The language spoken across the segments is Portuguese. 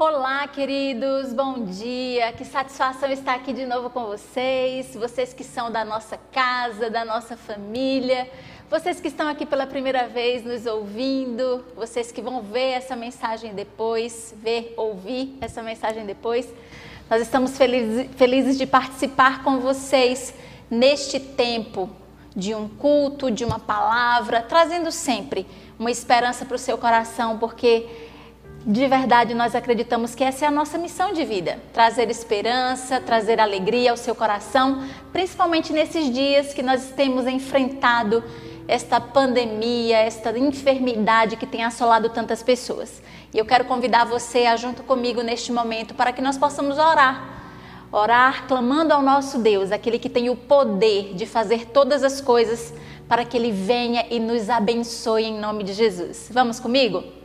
Olá, queridos, bom dia. Que satisfação estar aqui de novo com vocês. Vocês que são da nossa casa, da nossa família, vocês que estão aqui pela primeira vez nos ouvindo, vocês que vão ver essa mensagem depois, ver, ouvir essa mensagem depois. Nós estamos felizes, felizes de participar com vocês neste tempo de um culto, de uma palavra, trazendo sempre uma esperança para o seu coração, porque de verdade nós acreditamos que essa é a nossa missão de vida: trazer esperança, trazer alegria ao seu coração, principalmente nesses dias que nós temos enfrentado esta pandemia, esta enfermidade que tem assolado tantas pessoas. E eu quero convidar você a junto comigo neste momento para que nós possamos orar. Orar clamando ao nosso Deus, aquele que tem o poder de fazer todas as coisas, para que ele venha e nos abençoe em nome de Jesus. Vamos comigo?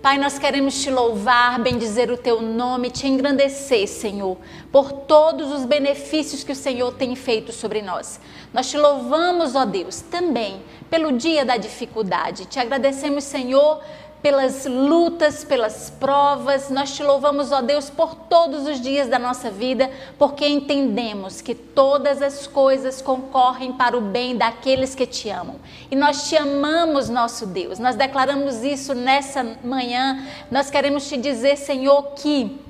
Pai, nós queremos te louvar, bendizer o teu nome, te engrandecer, Senhor, por todos os benefícios que o Senhor tem feito sobre nós. Nós te louvamos, ó Deus, também pelo dia da dificuldade. Te agradecemos, Senhor, pelas lutas, pelas provas. Nós te louvamos, ó Deus, por todos os dias da nossa vida, porque entendemos que todas as coisas concorrem para o bem daqueles que te amam. E nós te amamos, nosso Deus. Nós declaramos isso nessa manhã. Nós queremos te dizer, Senhor, que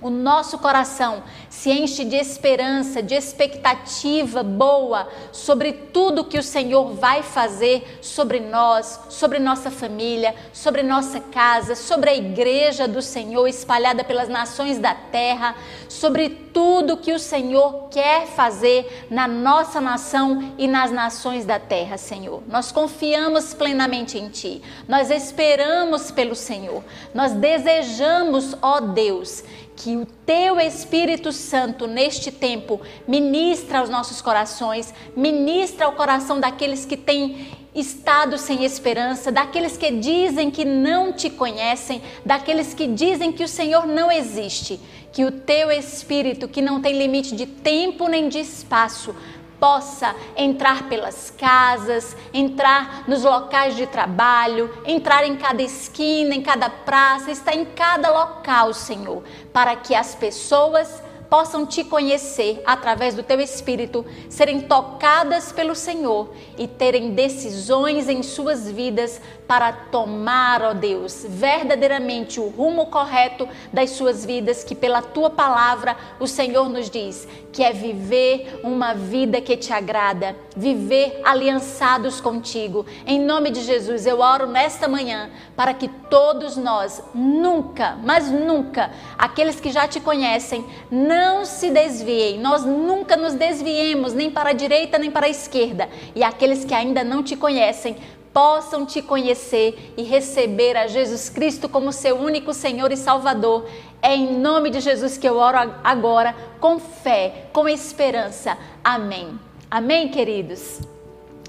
o nosso coração se enche de esperança, de expectativa boa sobre tudo que o Senhor vai fazer sobre nós, sobre nossa família, sobre nossa casa, sobre a igreja do Senhor espalhada pelas nações da terra, sobre tudo que o Senhor quer fazer na nossa nação e nas nações da terra, Senhor. Nós confiamos plenamente em Ti, nós esperamos pelo Senhor, nós desejamos, ó Deus, que o teu Espírito Santo neste tempo ministra aos nossos corações, ministra ao coração daqueles que têm estado sem esperança, daqueles que dizem que não te conhecem, daqueles que dizem que o Senhor não existe. Que o teu Espírito, que não tem limite de tempo nem de espaço, possa entrar pelas casas, entrar nos locais de trabalho, entrar em cada esquina, em cada praça, estar em cada local, Senhor, para que as pessoas possam te conhecer através do teu espírito, serem tocadas pelo Senhor e terem decisões em suas vidas para tomar, ó Deus, verdadeiramente o rumo correto das suas vidas, que pela tua palavra o Senhor nos diz que é viver uma vida que te agrada, viver aliançados contigo. Em nome de Jesus, eu oro nesta manhã para que todos nós, nunca, mas nunca, aqueles que já te conhecem, não se desviem, nós nunca nos desviemos nem para a direita nem para a esquerda. E aqueles que ainda não te conhecem, possam te conhecer e receber a Jesus Cristo como seu único Senhor e Salvador. É em nome de Jesus que eu oro agora, com fé, com esperança. Amém. Amém, queridos?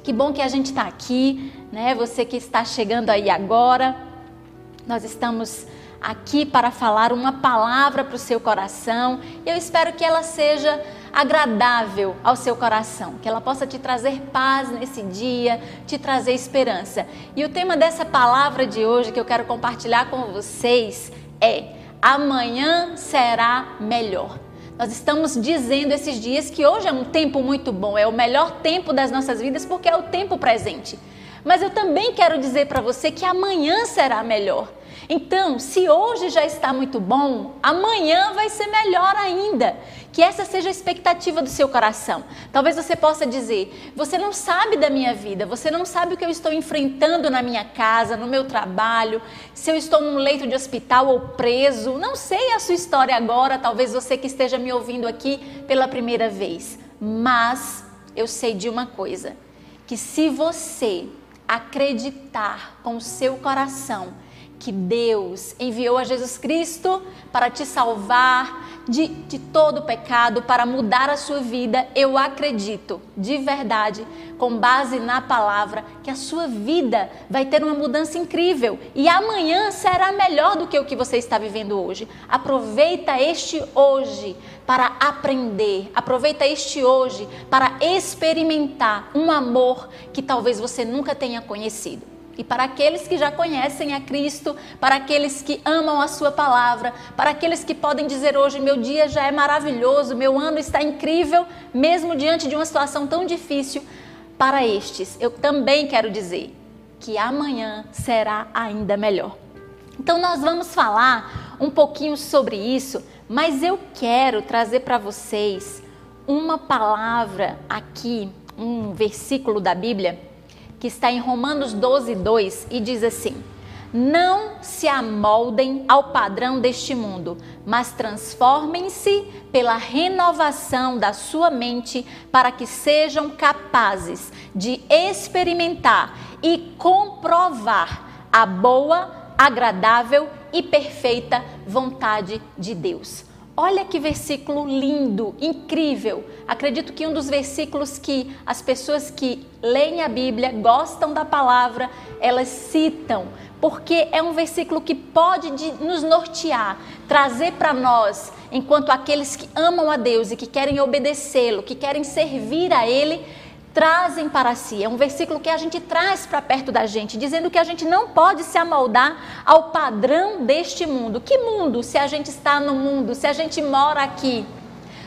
Que bom que a gente está aqui, né? Você que está chegando aí agora. Nós estamos aqui para falar uma palavra para o seu coração. Eu espero que ela seja agradável ao seu coração, que ela possa te trazer paz nesse dia, te trazer esperança. E o tema dessa palavra de hoje que eu quero compartilhar com vocês é: amanhã será melhor. Nós estamos dizendo esses dias que hoje é um tempo muito bom, é o melhor tempo das nossas vidas porque é o tempo presente. Mas eu também quero dizer para você que amanhã será melhor. Então, se hoje já está muito bom, amanhã vai ser melhor ainda. Que essa seja a expectativa do seu coração. Talvez você possa dizer: você não sabe da minha vida, você não sabe o que eu estou enfrentando na minha casa, no meu trabalho, se eu estou num leito de hospital ou preso. Não sei a sua história agora, talvez você que esteja me ouvindo aqui pela primeira vez. Mas eu sei de uma coisa: que se você acreditar com o seu coração, que Deus enviou a Jesus Cristo para te salvar de, de todo pecado, para mudar a sua vida, eu acredito de verdade, com base na palavra, que a sua vida vai ter uma mudança incrível e amanhã será melhor do que o que você está vivendo hoje. Aproveita este hoje para aprender, aproveita este hoje para experimentar um amor que talvez você nunca tenha conhecido. E para aqueles que já conhecem a Cristo, para aqueles que amam a Sua palavra, para aqueles que podem dizer hoje: meu dia já é maravilhoso, meu ano está incrível, mesmo diante de uma situação tão difícil, para estes, eu também quero dizer que amanhã será ainda melhor. Então, nós vamos falar um pouquinho sobre isso, mas eu quero trazer para vocês uma palavra aqui, um versículo da Bíblia, que está em Romanos 12, 2 e diz assim: Não se amoldem ao padrão deste mundo, mas transformem-se pela renovação da sua mente para que sejam capazes de experimentar e comprovar a boa, agradável e perfeita vontade de Deus. Olha que versículo lindo, incrível. Acredito que um dos versículos que as pessoas que leem a Bíblia, gostam da palavra, elas citam, porque é um versículo que pode nos nortear, trazer para nós, enquanto aqueles que amam a Deus e que querem obedecê-lo, que querem servir a Ele, trazem para si. É um versículo que a gente traz para perto da gente, dizendo que a gente não pode se amoldar ao padrão deste mundo. Que mundo? Se a gente está no mundo, se a gente mora aqui,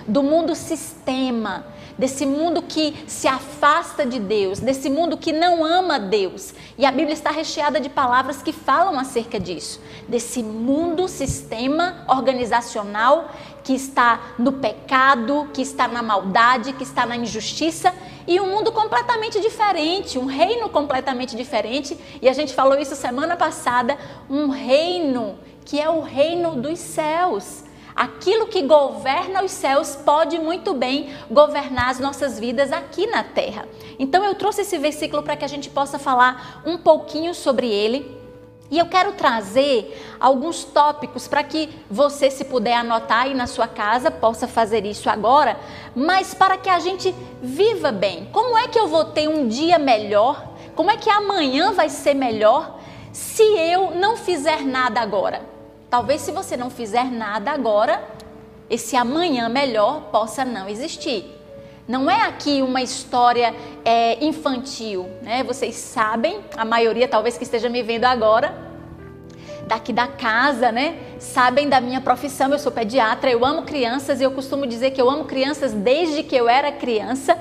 do mundo sistema, desse mundo que se afasta de Deus, desse mundo que não ama Deus. E a Bíblia está recheada de palavras que falam acerca disso, desse mundo sistema organizacional que está no pecado, que está na maldade, que está na injustiça e um mundo completamente diferente, um reino completamente diferente. E a gente falou isso semana passada, um reino que é o reino dos céus. Aquilo que governa os céus pode muito bem governar as nossas vidas aqui na terra. Então eu trouxe esse versículo para que a gente possa falar um pouquinho sobre ele. E eu quero trazer alguns tópicos para que você, se puder anotar aí na sua casa, possa fazer isso agora, mas para que a gente viva bem. Como é que eu vou ter um dia melhor? Como é que amanhã vai ser melhor se eu não fizer nada agora? Talvez se você não fizer nada agora, esse amanhã melhor possa não existir. Não é aqui uma história é, infantil, né? Vocês sabem, a maioria talvez que esteja me vendo agora, daqui da casa, né? Sabem da minha profissão, eu sou pediatra, eu amo crianças e eu costumo dizer que eu amo crianças desde que eu era criança.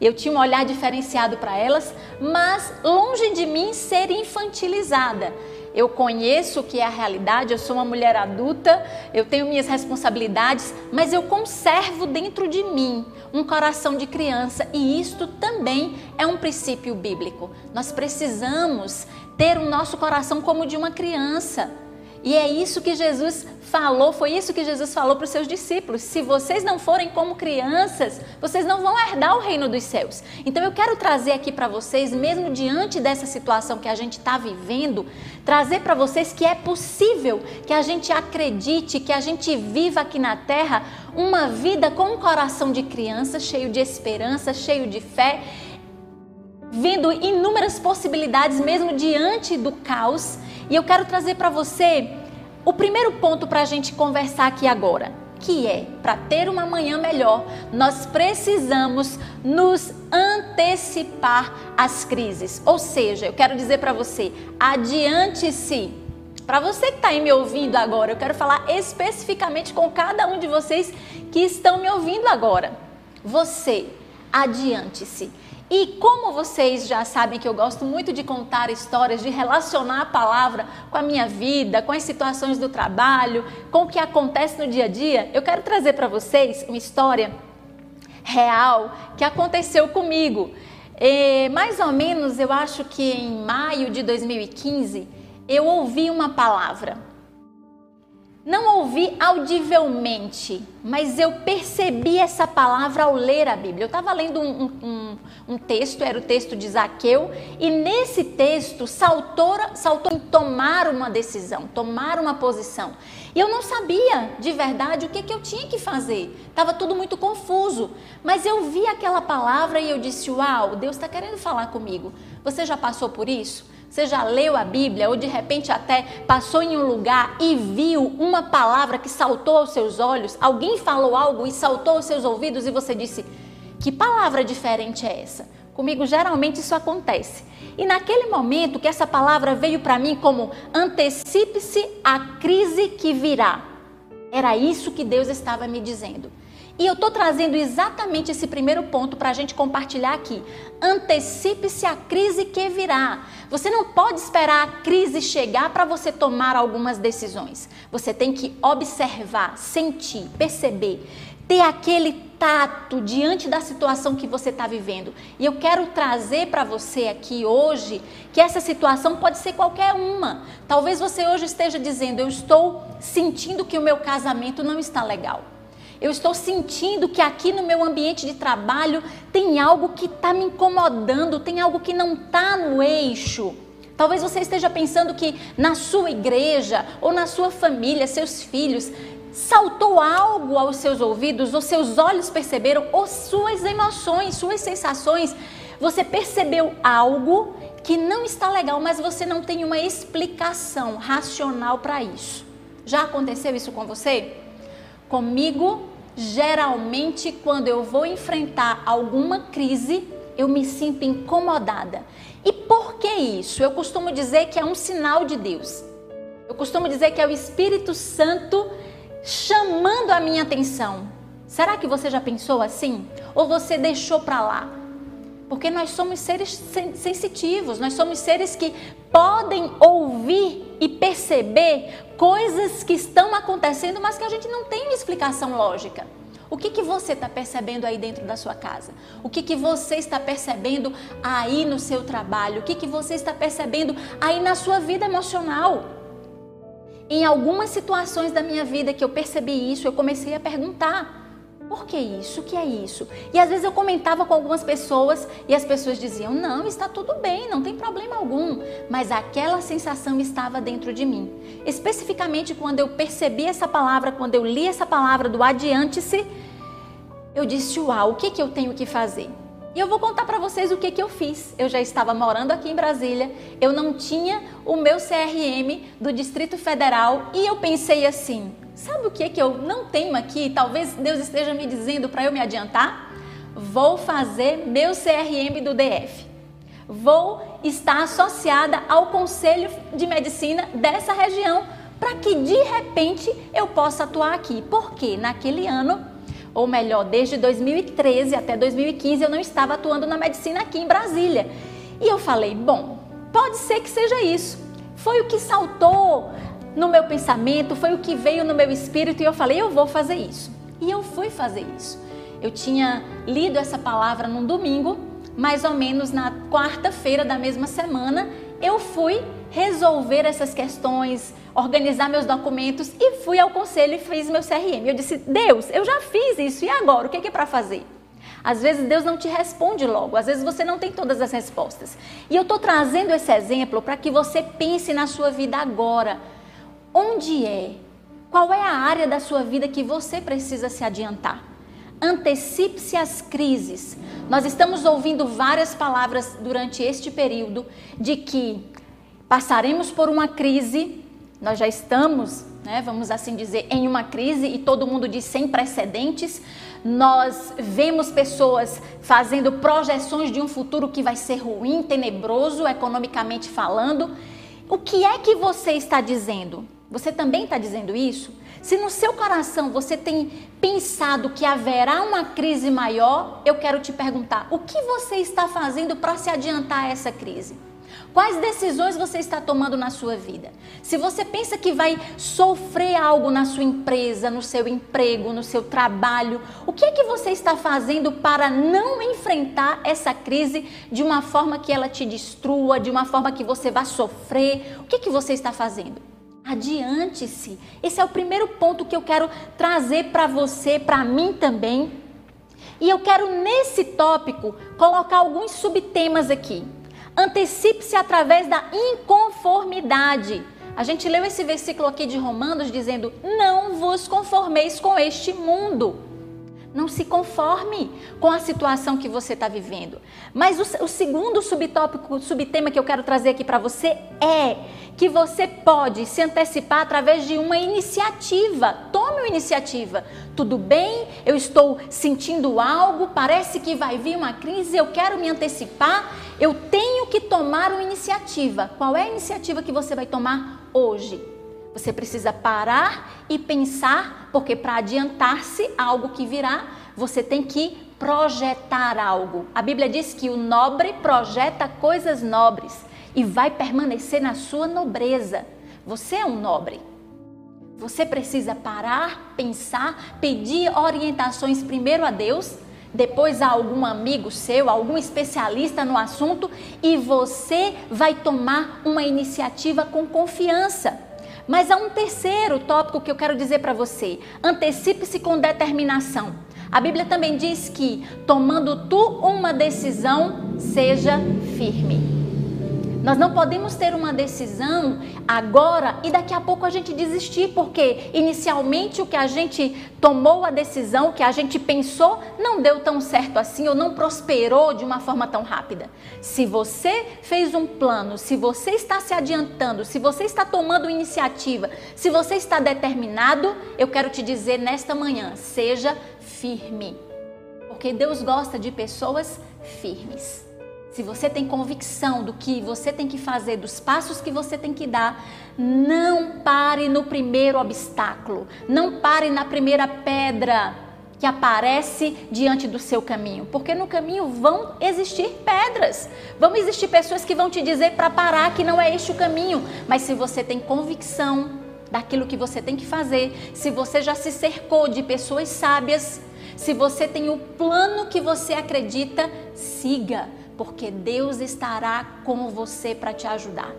Eu tinha um olhar diferenciado para elas, mas longe de mim ser infantilizada eu conheço o que é a realidade, eu sou uma mulher adulta, eu tenho minhas responsabilidades, mas eu conservo dentro de mim um coração de criança e isto também é um princípio bíblico. Nós precisamos ter o nosso coração como de uma criança. E é isso que Jesus falou, foi isso que Jesus falou para os seus discípulos. Se vocês não forem como crianças, vocês não vão herdar o reino dos céus. Então eu quero trazer aqui para vocês, mesmo diante dessa situação que a gente está vivendo, trazer para vocês que é possível que a gente acredite, que a gente viva aqui na terra uma vida com um coração de criança, cheio de esperança, cheio de fé vendo inúmeras possibilidades mesmo diante do caos. E eu quero trazer para você o primeiro ponto para a gente conversar aqui agora, que é para ter uma manhã melhor, nós precisamos nos antecipar às crises. Ou seja, eu quero dizer para você, adiante-se. Para você que está aí me ouvindo agora, eu quero falar especificamente com cada um de vocês que estão me ouvindo agora. Você, adiante-se. E como vocês já sabem que eu gosto muito de contar histórias, de relacionar a palavra com a minha vida, com as situações do trabalho, com o que acontece no dia a dia, eu quero trazer para vocês uma história real que aconteceu comigo. E, mais ou menos, eu acho que em maio de 2015, eu ouvi uma palavra não ouvi audivelmente, mas eu percebi essa palavra ao ler a Bíblia. Eu estava lendo um, um, um, texto, era o texto de Zaqueu, e nesse texto saltou, saltou em tomar uma decisão, tomar uma posição. E eu não sabia de verdade o que, que eu tinha que fazer. Estava tudo muito confuso. Mas eu vi aquela palavra e eu disse: Uau, Deus está querendo falar comigo. Você já passou por isso? Você já leu a Bíblia ou de repente até passou em um lugar e viu uma palavra que saltou aos seus olhos? Alguém falou algo e saltou aos seus ouvidos e você disse: Que palavra diferente é essa? Comigo geralmente isso acontece. E naquele momento que essa palavra veio para mim como antecipe-se a crise que virá. Era isso que Deus estava me dizendo. E eu estou trazendo exatamente esse primeiro ponto para a gente compartilhar aqui. Antecipe-se a crise que virá. Você não pode esperar a crise chegar para você tomar algumas decisões. Você tem que observar, sentir, perceber, ter aquele tato diante da situação que você está vivendo. E eu quero trazer para você aqui hoje que essa situação pode ser qualquer uma. Talvez você hoje esteja dizendo: Eu estou sentindo que o meu casamento não está legal. Eu estou sentindo que aqui no meu ambiente de trabalho tem algo que está me incomodando, tem algo que não está no eixo. Talvez você esteja pensando que na sua igreja ou na sua família, seus filhos, saltou algo aos seus ouvidos, ou seus olhos perceberam, ou suas emoções, suas sensações. Você percebeu algo que não está legal, mas você não tem uma explicação racional para isso. Já aconteceu isso com você? Comigo, geralmente, quando eu vou enfrentar alguma crise, eu me sinto incomodada. E por que isso? Eu costumo dizer que é um sinal de Deus. Eu costumo dizer que é o Espírito Santo chamando a minha atenção. Será que você já pensou assim? Ou você deixou para lá? Porque nós somos seres sensitivos, nós somos seres que podem ouvir e perceber coisas que estão acontecendo, mas que a gente não tem explicação lógica. O que, que você está percebendo aí dentro da sua casa? O que, que você está percebendo aí no seu trabalho? O que, que você está percebendo aí na sua vida emocional? Em algumas situações da minha vida que eu percebi isso, eu comecei a perguntar. Por que isso? O que é isso? E às vezes eu comentava com algumas pessoas e as pessoas diziam: Não, está tudo bem, não tem problema algum. Mas aquela sensação estava dentro de mim. Especificamente quando eu percebi essa palavra, quando eu li essa palavra do adiante-se, eu disse: Uau, o que, que eu tenho que fazer? E eu vou contar para vocês o que, que eu fiz. Eu já estava morando aqui em Brasília, eu não tinha o meu CRM do Distrito Federal e eu pensei assim: Sabe o que que eu não tenho aqui? Talvez Deus esteja me dizendo para eu me adiantar. Vou fazer meu CRM do DF. Vou estar associada ao Conselho de Medicina dessa região para que de repente eu possa atuar aqui. Porque naquele ano, ou melhor, desde 2013 até 2015, eu não estava atuando na medicina aqui em Brasília. E eu falei, bom, pode ser que seja isso. Foi o que saltou no meu pensamento, foi o que veio no meu espírito e eu falei, eu vou fazer isso. E eu fui fazer isso. Eu tinha lido essa palavra num domingo, mais ou menos na quarta-feira da mesma semana, eu fui resolver essas questões, organizar meus documentos e fui ao conselho e fiz meu CRM. Eu disse: Deus, eu já fiz isso e agora? O que é para fazer? Às vezes Deus não te responde logo, às vezes você não tem todas as respostas. E eu estou trazendo esse exemplo para que você pense na sua vida agora Onde é? Qual é a área da sua vida que você precisa se adiantar? Antecipe-se às crises. Nós estamos ouvindo várias palavras durante este período de que passaremos por uma crise, nós já estamos, né, vamos assim dizer, em uma crise e todo mundo diz sem precedentes. Nós vemos pessoas fazendo projeções de um futuro que vai ser ruim, tenebroso, economicamente falando. O que é que você está dizendo? Você também está dizendo isso? Se no seu coração você tem pensado que haverá uma crise maior, eu quero te perguntar: o que você está fazendo para se adiantar a essa crise? Quais decisões você está tomando na sua vida? Se você pensa que vai sofrer algo na sua empresa, no seu emprego, no seu trabalho, o que é que você está fazendo para não enfrentar essa crise de uma forma que ela te destrua, de uma forma que você vá sofrer? O que é que você está fazendo? Adiante-se. Esse é o primeiro ponto que eu quero trazer para você, para mim também. E eu quero nesse tópico colocar alguns subtemas aqui. Antecipe-se através da inconformidade. A gente leu esse versículo aqui de Romanos dizendo: Não vos conformeis com este mundo. Não se conforme com a situação que você está vivendo. Mas o, o, segundo subtópico, subtema que eu quero trazer aqui para você é que você pode se antecipar através de uma iniciativa. Tome uma iniciativa. Tudo bem, eu estou sentindo algo, parece que vai vir uma crise, eu quero me antecipar, eu tenho que tomar uma iniciativa. Qual é a iniciativa que você vai tomar hoje? Você precisa parar e pensar, porque para adiantar-se algo que virá, você tem que projetar algo. A Bíblia diz que o nobre projeta coisas nobres e vai permanecer na sua nobreza. Você é um nobre. Você precisa parar, pensar, pedir orientações primeiro a Deus, depois a algum amigo seu, algum especialista no assunto e você vai tomar uma iniciativa com confiança. Mas há um terceiro tópico que eu quero dizer para você: antecipe-se com determinação. A Bíblia também diz que, tomando tu uma decisão, seja firme. Nós não podemos ter uma decisão agora e daqui a pouco a gente desistir, porque inicialmente o que a gente tomou a decisão, o que a gente pensou, não deu tão certo assim ou não prosperou de uma forma tão rápida. Se você fez um plano, se você está se adiantando, se você está tomando iniciativa, se você está determinado, eu quero te dizer nesta manhã, seja firme. Porque Deus gosta de pessoas firmes se você tem convicção do que você tem que fazer, dos passos que você tem que dar, não pare no primeiro obstáculo, não pare na primeira pedra que aparece diante do seu caminho, porque no caminho vão existir pedras, vão existir pessoas que vão te dizer para parar que não é este o caminho, mas se você tem convicção daquilo que você tem que fazer, se você já se cercou de pessoas sábias, se você tem o plano que você acredita, siga porque Deus estará com você para te ajudar.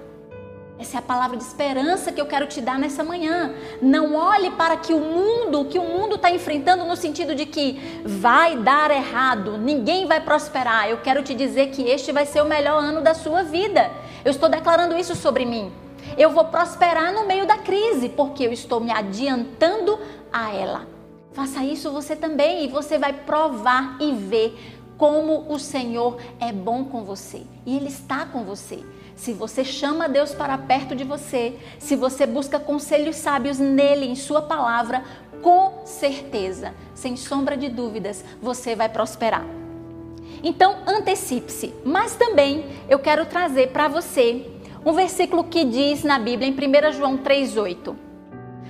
Essa é a palavra de esperança que eu quero te dar nessa manhã. Não olhe para que o mundo, que o mundo está enfrentando no sentido de que vai dar errado, ninguém vai prosperar. Eu quero te dizer que este vai ser o melhor ano da sua vida. Eu estou declarando isso sobre mim. Eu vou prosperar no meio da crise, porque eu estou me adiantando a ela. Faça isso você também e você vai provar e ver como o Senhor é bom com você e Ele está com você. Se você chama Deus para perto de você, se você busca conselhos sábios nele, em Sua palavra, com certeza, sem sombra de dúvidas, você vai prosperar. Então, antecipe-se. Mas também eu quero trazer para você um versículo que diz na Bíblia, em 1 João 3,8: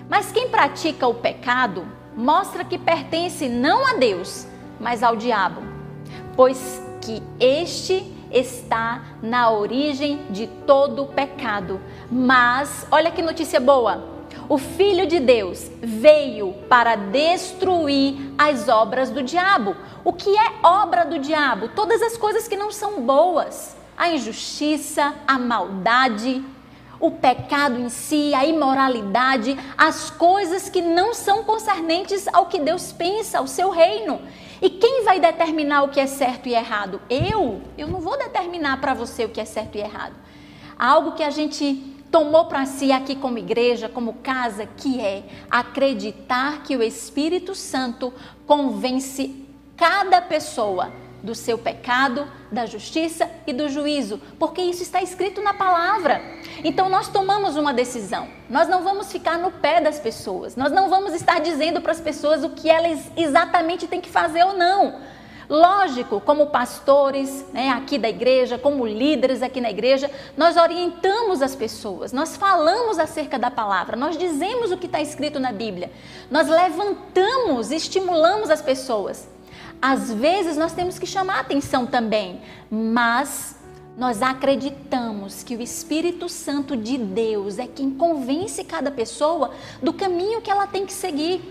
Mas quem pratica o pecado mostra que pertence não a Deus, mas ao diabo pois que este está na origem de todo pecado. Mas, olha que notícia boa! O Filho de Deus veio para destruir as obras do diabo. O que é obra do diabo? Todas as coisas que não são boas. A injustiça, a maldade, o pecado em si, a imoralidade, as coisas que não são concernentes ao que Deus pensa, ao seu reino. E quem vai determinar o que é certo e errado? Eu? Eu não vou determinar para você o que é certo e errado. Algo que a gente tomou para si aqui como igreja, como casa, que é acreditar que o Espírito Santo convence cada pessoa do seu pecado, da justiça e do juízo, porque isso está escrito na palavra. Então nós tomamos uma decisão. Nós não vamos ficar no pé das pessoas. Nós não vamos estar dizendo para as pessoas o que elas exatamente têm que fazer ou não. Lógico, como pastores né, aqui da igreja, como líderes aqui na igreja, nós orientamos as pessoas, nós falamos acerca da palavra, nós dizemos o que está escrito na Bíblia, nós levantamos, estimulamos as pessoas. Às vezes nós temos que chamar atenção também, mas nós acreditamos que o Espírito Santo de Deus é quem convence cada pessoa do caminho que ela tem que seguir.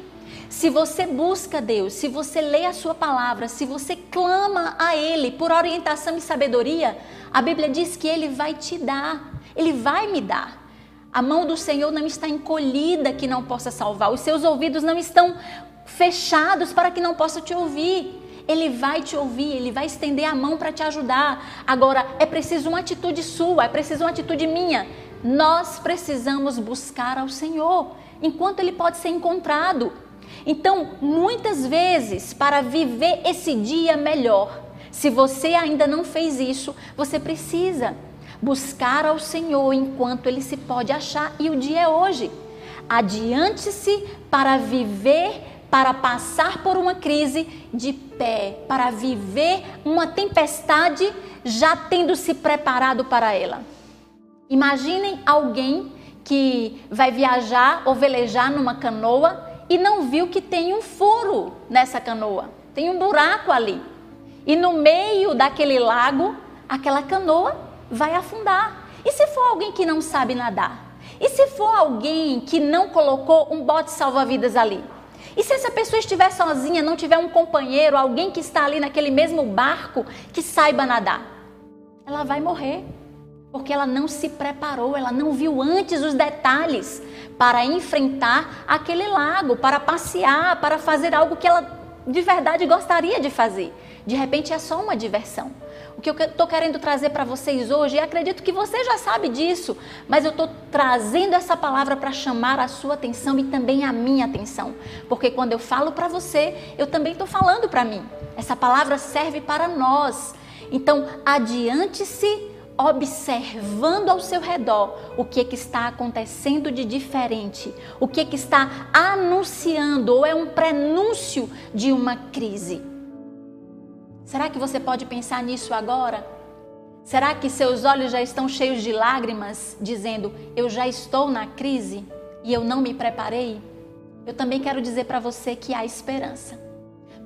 Se você busca Deus, se você lê a sua palavra, se você clama a Ele por orientação e sabedoria, a Bíblia diz que Ele vai te dar, Ele vai me dar. A mão do Senhor não está encolhida que não possa salvar, os seus ouvidos não estão fechados para que não possa te ouvir. Ele vai te ouvir, ele vai estender a mão para te ajudar. Agora, é preciso uma atitude sua, é preciso uma atitude minha. Nós precisamos buscar ao Senhor enquanto ele pode ser encontrado. Então, muitas vezes, para viver esse dia melhor, se você ainda não fez isso, você precisa buscar ao Senhor enquanto ele se pode achar e o dia é hoje. Adiante-se para viver, para passar por uma crise de pé, para viver uma tempestade já tendo se preparado para ela. Imaginem alguém que vai viajar ou velejar numa canoa e não viu que tem um furo nessa canoa, tem um buraco ali. E no meio daquele lago, aquela canoa vai afundar. E se for alguém que não sabe nadar? E se for alguém que não colocou um bote salva-vidas ali? E se essa pessoa estiver sozinha, não tiver um companheiro, alguém que está ali naquele mesmo barco que saiba nadar? Ela vai morrer. Porque ela não se preparou, ela não viu antes os detalhes para enfrentar aquele lago, para passear, para fazer algo que ela de verdade gostaria de fazer. De repente é só uma diversão. O que eu estou querendo trazer para vocês hoje, e acredito que você já sabe disso, mas eu estou trazendo essa palavra para chamar a sua atenção e também a minha atenção. Porque quando eu falo para você, eu também estou falando para mim. Essa palavra serve para nós. Então, adiante-se observando ao seu redor o que, que está acontecendo de diferente, o que, que está anunciando ou é um prenúncio de uma crise. Será que você pode pensar nisso agora? Será que seus olhos já estão cheios de lágrimas, dizendo: Eu já estou na crise e eu não me preparei? Eu também quero dizer para você que há esperança.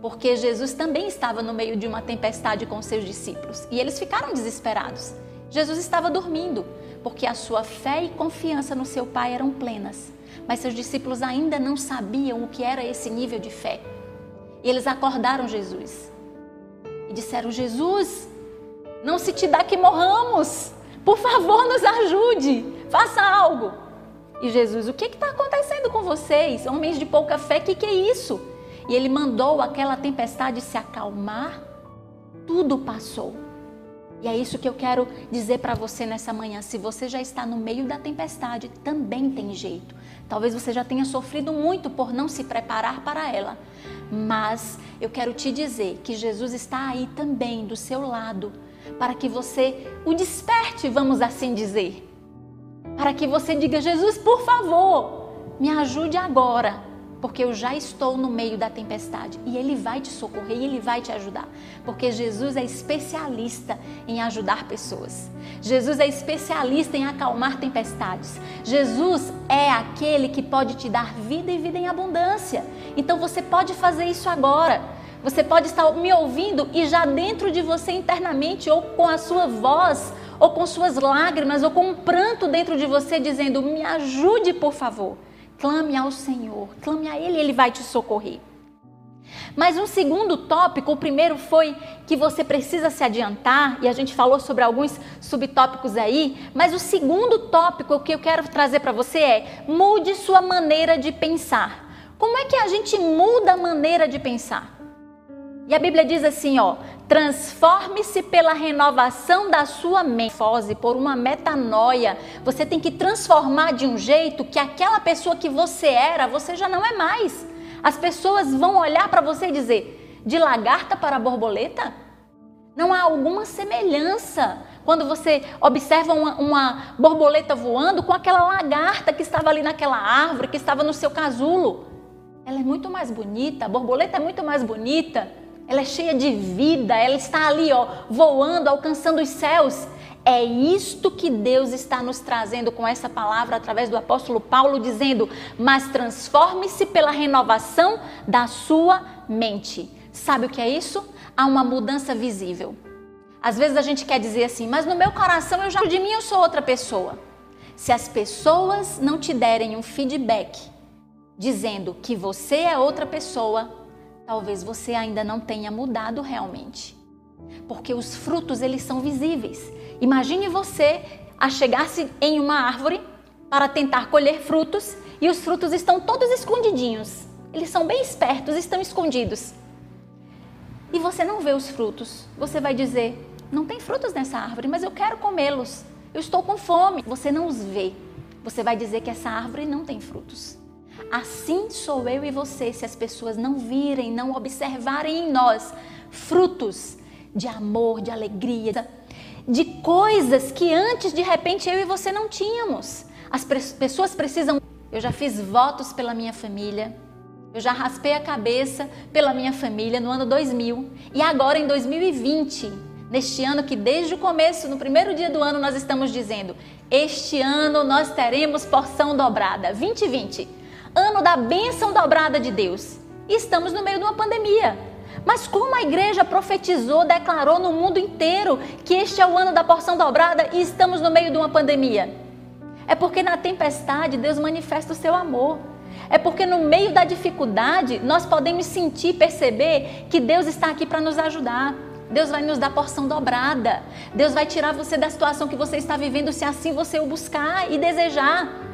Porque Jesus também estava no meio de uma tempestade com seus discípulos e eles ficaram desesperados. Jesus estava dormindo, porque a sua fé e confiança no seu Pai eram plenas. Mas seus discípulos ainda não sabiam o que era esse nível de fé. E eles acordaram Jesus e disseram: Jesus, não se te dá que morramos. Por favor, nos ajude. Faça algo. E Jesus, o que está acontecendo com vocês? Homens de pouca fé, o que, que é isso? E ele mandou aquela tempestade se acalmar. Tudo passou. E é isso que eu quero dizer para você nessa manhã. Se você já está no meio da tempestade, também tem jeito. Talvez você já tenha sofrido muito por não se preparar para ela. Mas eu quero te dizer que Jesus está aí também do seu lado, para que você o desperte, vamos assim dizer. Para que você diga: Jesus, por favor, me ajude agora porque eu já estou no meio da tempestade e Ele vai te socorrer e Ele vai te ajudar, porque Jesus é especialista em ajudar pessoas. Jesus é especialista em acalmar tempestades. Jesus é aquele que pode te dar vida e vida em abundância. Então você pode fazer isso agora. Você pode estar me ouvindo e já dentro de você internamente, ou com a sua voz, ou com suas lágrimas, ou com um pranto dentro de você, dizendo: Me ajude, por favor. Clame ao Senhor, clame a Ele, Ele vai te socorrer. Mas um segundo tópico, o primeiro foi que você precisa se adiantar, e a gente falou sobre alguns subtópicos aí, mas o segundo tópico que eu quero trazer para você é: mude sua maneira de pensar. Como é que a gente muda a maneira de pensar? E a Bíblia diz assim, ó: transforme-se pela renovação da sua mente, por uma metanoia. Você tem que transformar de um jeito que aquela pessoa que você era, você já não é mais. As pessoas vão olhar para você e dizer: de lagarta para borboleta? Não há alguma semelhança quando você observa uma, uma, borboleta voando com aquela lagarta que estava ali naquela árvore, que estava no seu casulo. Ela é muito mais bonita, a borboleta é muito mais bonita ela é cheia de vida, ela está ali, ó, voando, alcançando os céus. É isto que Deus está nos trazendo com essa palavra através do apóstolo Paulo, dizendo: Mas transforme-se pela renovação da sua mente. Sabe o que é isso? Há uma mudança visível. Às vezes a gente quer dizer assim, mas no meu coração eu já de mim eu sou outra pessoa. Se as pessoas não te derem um feedback dizendo que você é outra pessoa, talvez você ainda não tenha mudado realmente. Porque os frutos, eles são visíveis. Imagine você a chegar-se em uma árvore para tentar colher frutos e os frutos estão todos escondidinhos. Eles são bem espertos, estão escondidos. E você não vê os frutos. Você vai dizer: "Não tem frutos nessa árvore, mas eu quero comê-los. Eu estou com fome". Você não os vê. Você vai dizer que essa árvore não tem frutos. Assim sou eu e você se as pessoas não virem, não observarem em nós frutos de amor, de alegria, de coisas que antes de repente eu e você não tínhamos. As pessoas precisam. Eu já fiz votos pela minha família, eu já raspei a cabeça pela minha família no ano 2000 e agora em 2020, neste ano que desde o começo, no primeiro dia do ano, nós estamos dizendo: este ano nós teremos porção dobrada. 2020, ano da bênção dobrada de Deus. E estamos no meio de uma pandemia. Mas como a igreja profetizou, declarou no mundo inteiro que este é o ano da porção dobrada e estamos no meio de uma pandemia? É porque na tempestade Deus manifesta o seu amor. É porque no meio da dificuldade nós podemos sentir, perceber que Deus está aqui para nos ajudar. Deus vai nos dar porção dobrada. Deus vai tirar você da situação que você está vivendo se assim você o buscar e desejar.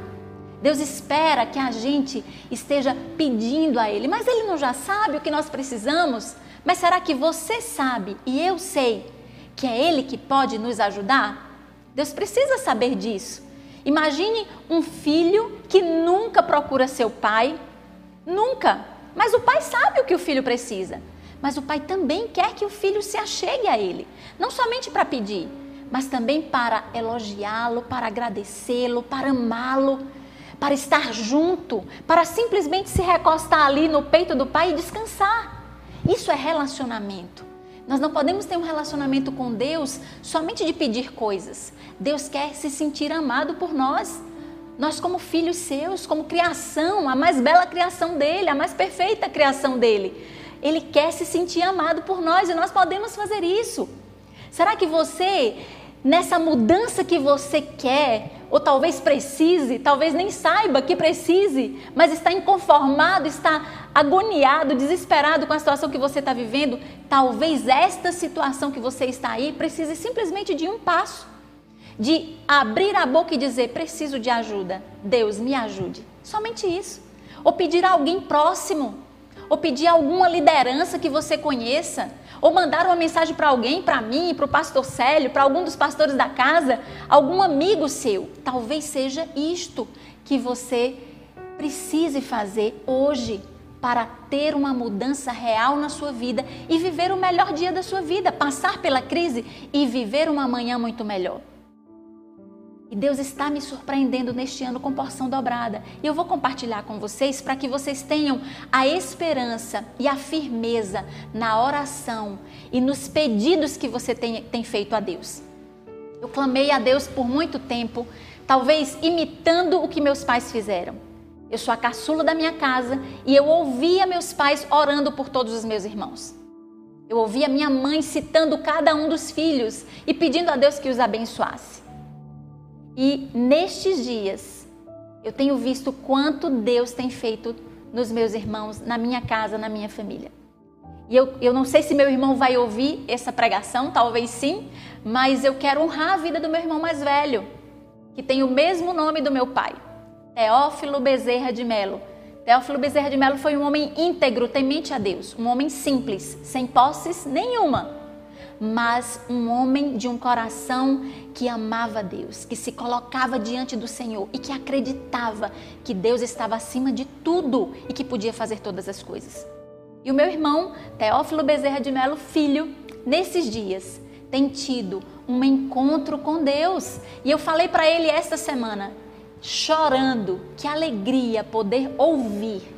Deus espera que a gente esteja pedindo a Ele, mas Ele não já sabe o que nós precisamos? Mas será que você sabe e eu sei que é Ele que pode nos ajudar? Deus precisa saber disso. Imagine um filho que nunca procura seu pai, nunca. Mas o pai sabe o que o filho precisa. Mas o pai também quer que o filho se achegue a ele, não somente para pedir, mas também para elogiá-lo, para agradecê-lo, para amá-lo, para estar junto, para simplesmente se recostar ali no peito do pai e descansar. Isso é relacionamento. Nós não podemos ter um relacionamento com Deus somente de pedir coisas. Deus quer se sentir amado por nós. Nós, como filhos seus, como criação, a mais bela criação dele, a mais perfeita criação dele. Ele quer se sentir amado por nós e nós podemos fazer isso. Será que você, nessa mudança que você quer, ou talvez precise, talvez nem saiba que precise, mas está inconformado, está agoniado, desesperado com a situação que você está vivendo, talvez esta situação que você está aí precise simplesmente de um passo, de abrir a boca e dizer: preciso de ajuda, Deus me ajude. Somente isso. Ou pedir a alguém próximo, ou pedir a alguma liderança que você conheça ou mandar uma mensagem para alguém, para mim, para o pastor Célio, para algum dos pastores da casa, algum amigo seu. Talvez seja isto que você precise fazer hoje para ter uma mudança real na sua vida e viver o melhor dia da sua vida, passar pela crise e viver uma manhã muito melhor. E Deus está me surpreendendo neste ano com porção dobrada. E eu vou compartilhar com vocês para que vocês tenham a esperança e a firmeza na oração e nos pedidos que você tem, tem feito a Deus. Eu clamei a Deus por muito tempo, talvez imitando o que meus pais fizeram. Eu sou a caçula da minha casa e eu ouvia meus pais orando por todos os meus irmãos. Eu ouvia minha mãe citando cada um dos filhos e pedindo a Deus que os abençoasse. E nestes dias, eu tenho visto quanto Deus tem feito nos meus irmãos, na minha casa, na minha família. E eu, eu não sei se meu irmão vai ouvir essa pregação, talvez sim, mas eu quero honrar a vida do meu irmão mais velho, que tem o mesmo nome do meu pai, Teófilo Bezerra de Melo. Teófilo Bezerra de Melo foi um homem íntegro, temente a Deus, um homem simples, sem posses nenhuma mas um homem de um coração que amava Deus, que se colocava diante do Senhor e que acreditava que Deus estava acima de tudo e que podia fazer todas as coisas. E o meu irmão, Teófilo Bezerra de Melo, filho, nesses dias tem tido um encontro com Deus. E eu falei para ele esta semana, chorando, que alegria poder ouvir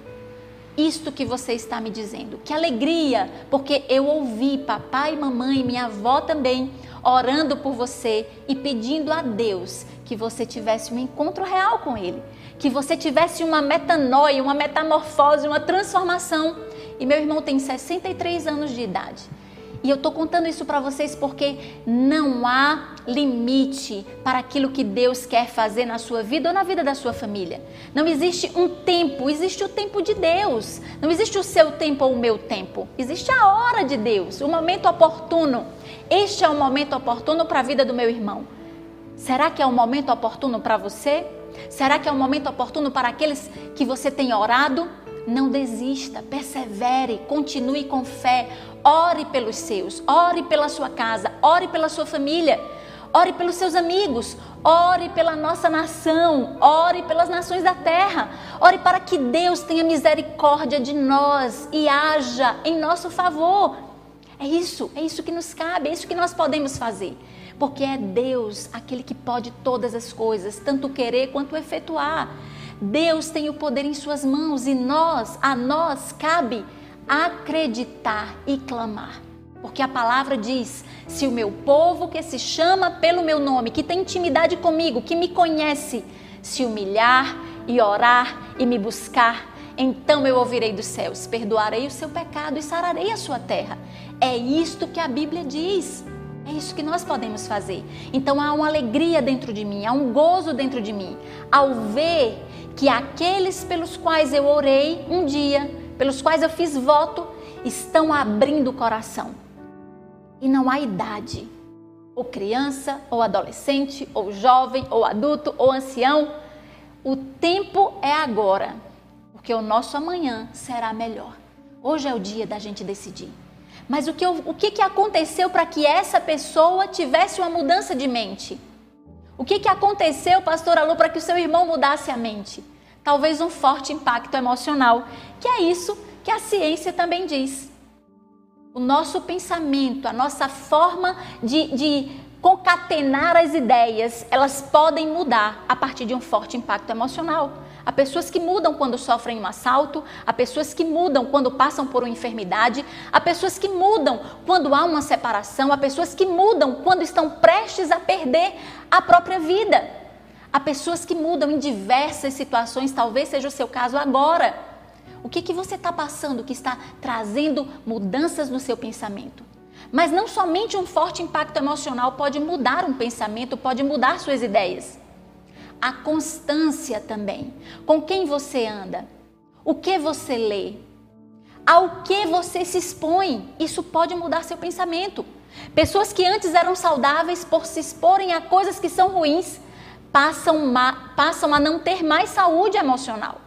isto que você está me dizendo. Que alegria, porque eu ouvi papai, mamãe, minha avó também orando por você e pedindo a Deus que você tivesse um encontro real com Ele, que você tivesse uma metanoia, uma metamorfose, uma transformação. E meu irmão tem 63 anos de idade. E eu estou contando isso para vocês porque não há limite para aquilo que Deus quer fazer na sua vida ou na vida da sua família. Não existe um tempo, existe o tempo de Deus. Não existe o seu tempo ou o meu tempo. Existe a hora de Deus, o momento oportuno. Este é o momento oportuno para a vida do meu irmão. Será que é o momento oportuno para você? Será que é o momento oportuno para aqueles que você tem orado? Não desista, persevere, continue com fé, ore pelos seus, ore pela sua casa, ore pela sua família, ore pelos seus amigos, Ore pela nossa nação, ore pelas nações da terra, ore para que Deus tenha misericórdia de nós e haja em nosso favor. É isso, é isso que nos cabe, é isso que nós podemos fazer. Porque é Deus aquele que pode todas as coisas, tanto querer quanto efetuar. Deus tem o poder em suas mãos e nós, a nós cabe acreditar e clamar. Porque a palavra diz: se o meu povo que se chama pelo meu nome, que tem intimidade comigo, que me conhece, se humilhar e orar e me buscar, então eu ouvirei dos céus, perdoarei o seu pecado e sararei a sua terra. É isto que a Bíblia diz. É isso que nós podemos fazer. Então há uma alegria dentro de mim, há um gozo dentro de mim, ao ver que aqueles pelos quais eu orei um dia, pelos quais eu fiz voto, estão abrindo o coração e não há idade. Ou criança, ou adolescente, ou jovem, ou adulto, ou ancião. O tempo é agora, porque o nosso amanhã será melhor. Hoje é o dia da gente decidir. Mas o que, o que, que aconteceu para que essa pessoa tivesse uma mudança de mente? O que, que aconteceu, pastor Alô, para que o seu irmão mudasse a mente? Talvez um forte impacto emocional, que é isso que a ciência também diz o nosso pensamento, a nossa forma de, de concatenar as ideias, elas podem mudar a partir de um forte impacto emocional. Há pessoas que mudam quando sofrem um assalto, há pessoas que mudam quando passam por uma enfermidade, há pessoas que mudam quando há uma separação, há pessoas que mudam quando estão prestes a perder a própria vida. Há pessoas que mudam em diversas situações, talvez seja o seu caso agora. O que, que você está passando que está trazendo mudanças no seu pensamento? Mas não somente um forte impacto emocional pode mudar um pensamento, pode mudar suas ideias. A constância também. Com quem você anda? O que você lê? Ao que você se expõe? Isso pode mudar seu pensamento. Pessoas que antes eram saudáveis por se exporem a coisas que são ruins passam, passam a não ter mais saúde emocional.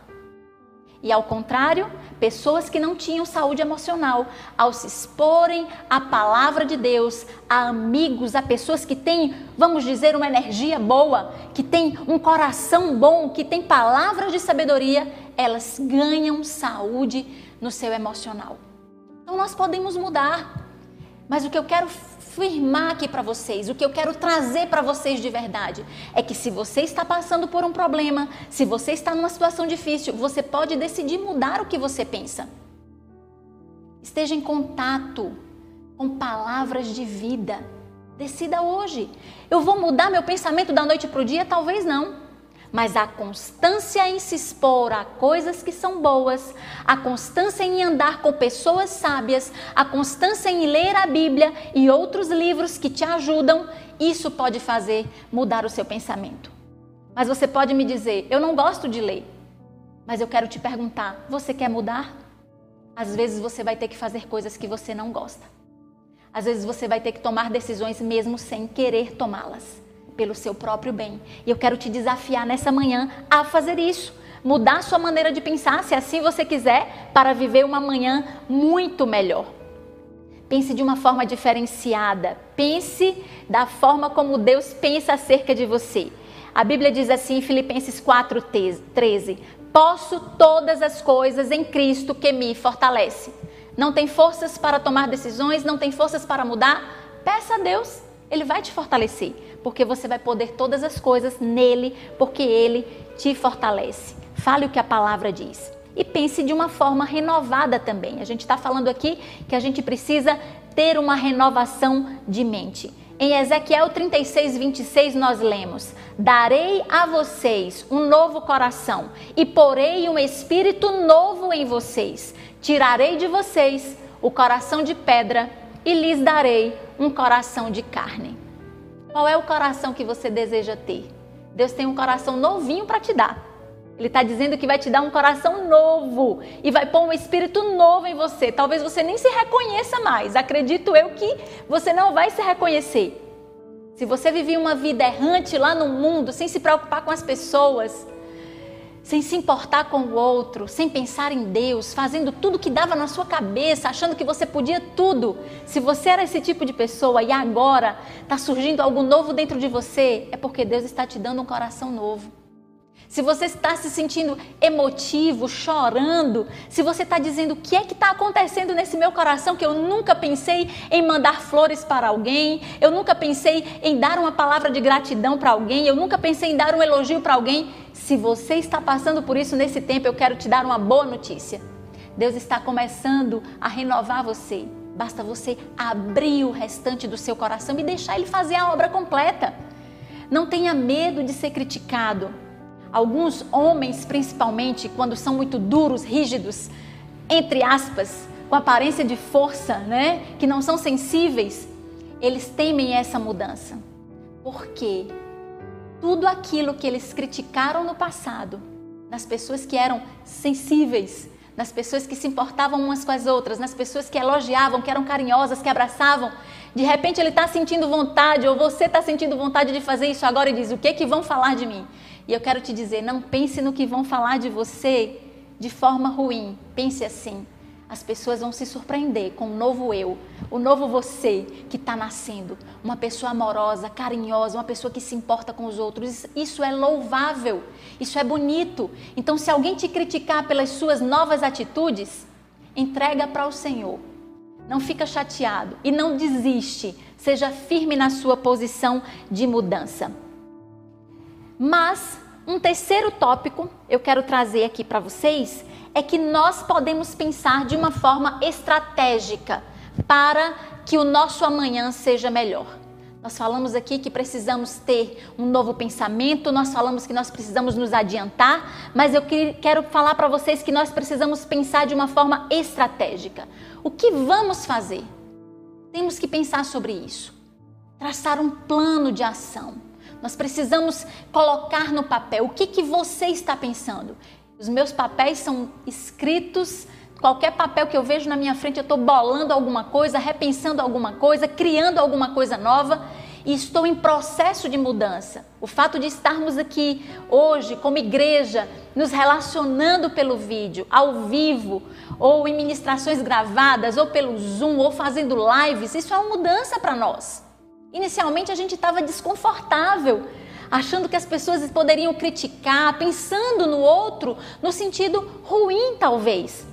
E ao contrário, pessoas que não tinham saúde emocional, ao se exporem à palavra de Deus, a amigos, a pessoas que têm, vamos dizer, uma energia boa, que têm um coração bom, que têm palavras de sabedoria, elas ganham saúde no seu emocional. Então nós podemos mudar. Mas o que eu quero afirmar aqui para vocês, o que eu quero trazer para vocês de verdade, é que se você está passando por um problema, se você está numa situação difícil, você pode decidir mudar o que você pensa. Esteja em contato com palavras de vida. Decida hoje. Eu vou mudar meu pensamento da noite para o dia? Talvez não mas a constância em se expor a coisas que são boas, a constância em andar com pessoas sábias, a constância em ler a Bíblia e outros livros que te ajudam, isso pode fazer mudar o seu pensamento. Mas você pode me dizer: eu não gosto de ler. Mas eu quero te perguntar: você quer mudar? Às vezes você vai ter que fazer coisas que você não gosta. Às vezes você vai ter que tomar decisões mesmo sem querer tomá-las pelo seu próprio bem. E eu quero te desafiar nessa manhã a fazer isso. Mudar sua maneira de pensar, se assim você quiser, para viver uma manhã muito melhor. Pense de uma forma diferenciada. Pense da forma como Deus pensa acerca de você. A Bíblia diz assim em Filipenses 4:13: Posso todas as coisas em Cristo que me fortalece. Não tem forças para tomar decisões, não tem forças para mudar? Peça a Deus, ele vai te fortalecer porque você vai poder todas as coisas nele, porque ele te fortalece. Fale o que a palavra diz. E pense de uma forma renovada também. A gente está falando aqui que a gente precisa ter uma renovação de mente. Em Ezequiel 36, 26, nós lemos: Darei a vocês um novo coração e porei um espírito novo em vocês. Tirarei de vocês o coração de pedra e lhes darei um coração de carne. Qual é o coração que você deseja ter? Deus tem um coração novinho para te dar. Ele está dizendo que vai te dar um coração novo e vai pôr um espírito novo em você. Talvez você nem se reconheça mais. Acredito eu que você não vai se reconhecer. Se você vivia uma vida errante lá no mundo, sem se preocupar com as pessoas, sem se importar com o outro, sem pensar em Deus, fazendo tudo que dava na sua cabeça, achando que você podia tudo. Se você era esse tipo de pessoa e agora está surgindo algo novo dentro de você, é porque Deus está te dando um coração novo. Se você está se sentindo emotivo, chorando, se você está dizendo o que é que está acontecendo nesse meu coração que eu nunca pensei em mandar flores para alguém, eu nunca pensei em dar uma palavra de gratidão para alguém, eu nunca pensei em dar um elogio para alguém, se você está passando por isso nesse tempo, eu quero te dar uma boa notícia. Deus está começando a renovar você. Basta você abrir o restante do seu coração e deixar Ele fazer a obra completa. Não tenha medo de ser criticado. Alguns homens, principalmente, quando são muito duros, rígidos, entre aspas, com aparência de força, né? Que não são sensíveis, eles temem essa mudança. Por quê? tudo aquilo que eles criticaram no passado, nas pessoas que eram sensíveis, nas pessoas que se importavam umas com as outras, nas pessoas que elogiavam, que eram carinhosas, que abraçavam. De repente ele está sentindo vontade, ou você está sentindo vontade de fazer isso agora e diz: O que que vão falar de mim? E eu quero te dizer: não pense no que vão falar de você de forma ruim. Pense assim: as pessoas vão se surpreender com o novo eu, o novo você que está nascendo. Uma pessoa amorosa, carinhosa, uma pessoa que se importa com os outros. Isso é louvável, isso é bonito. Então, se alguém te criticar pelas suas novas atitudes, entrega para o Senhor. Não fica chateado e não desiste. Seja firme na sua posição de mudança. Mas um terceiro tópico eu quero trazer aqui para vocês é que nós podemos pensar de uma forma estratégica para que o nosso amanhã seja melhor. Nós falamos aqui que precisamos ter um novo pensamento, nós falamos que nós precisamos nos adiantar, mas eu quero falar para vocês que nós precisamos pensar de uma forma estratégica. O que vamos fazer? Temos que pensar sobre isso. Traçar um plano de ação. Nós precisamos colocar no papel o que, que você está pensando. Os meus papéis são escritos. Qualquer papel que eu vejo na minha frente, eu estou bolando alguma coisa, repensando alguma coisa, criando alguma coisa nova e estou em processo de mudança. O fato de estarmos aqui hoje, como igreja, nos relacionando pelo vídeo, ao vivo, ou em ministrações gravadas, ou pelo Zoom, ou fazendo lives, isso é uma mudança para nós. Inicialmente a gente estava desconfortável achando que as pessoas poderiam criticar, pensando no outro no sentido ruim, talvez.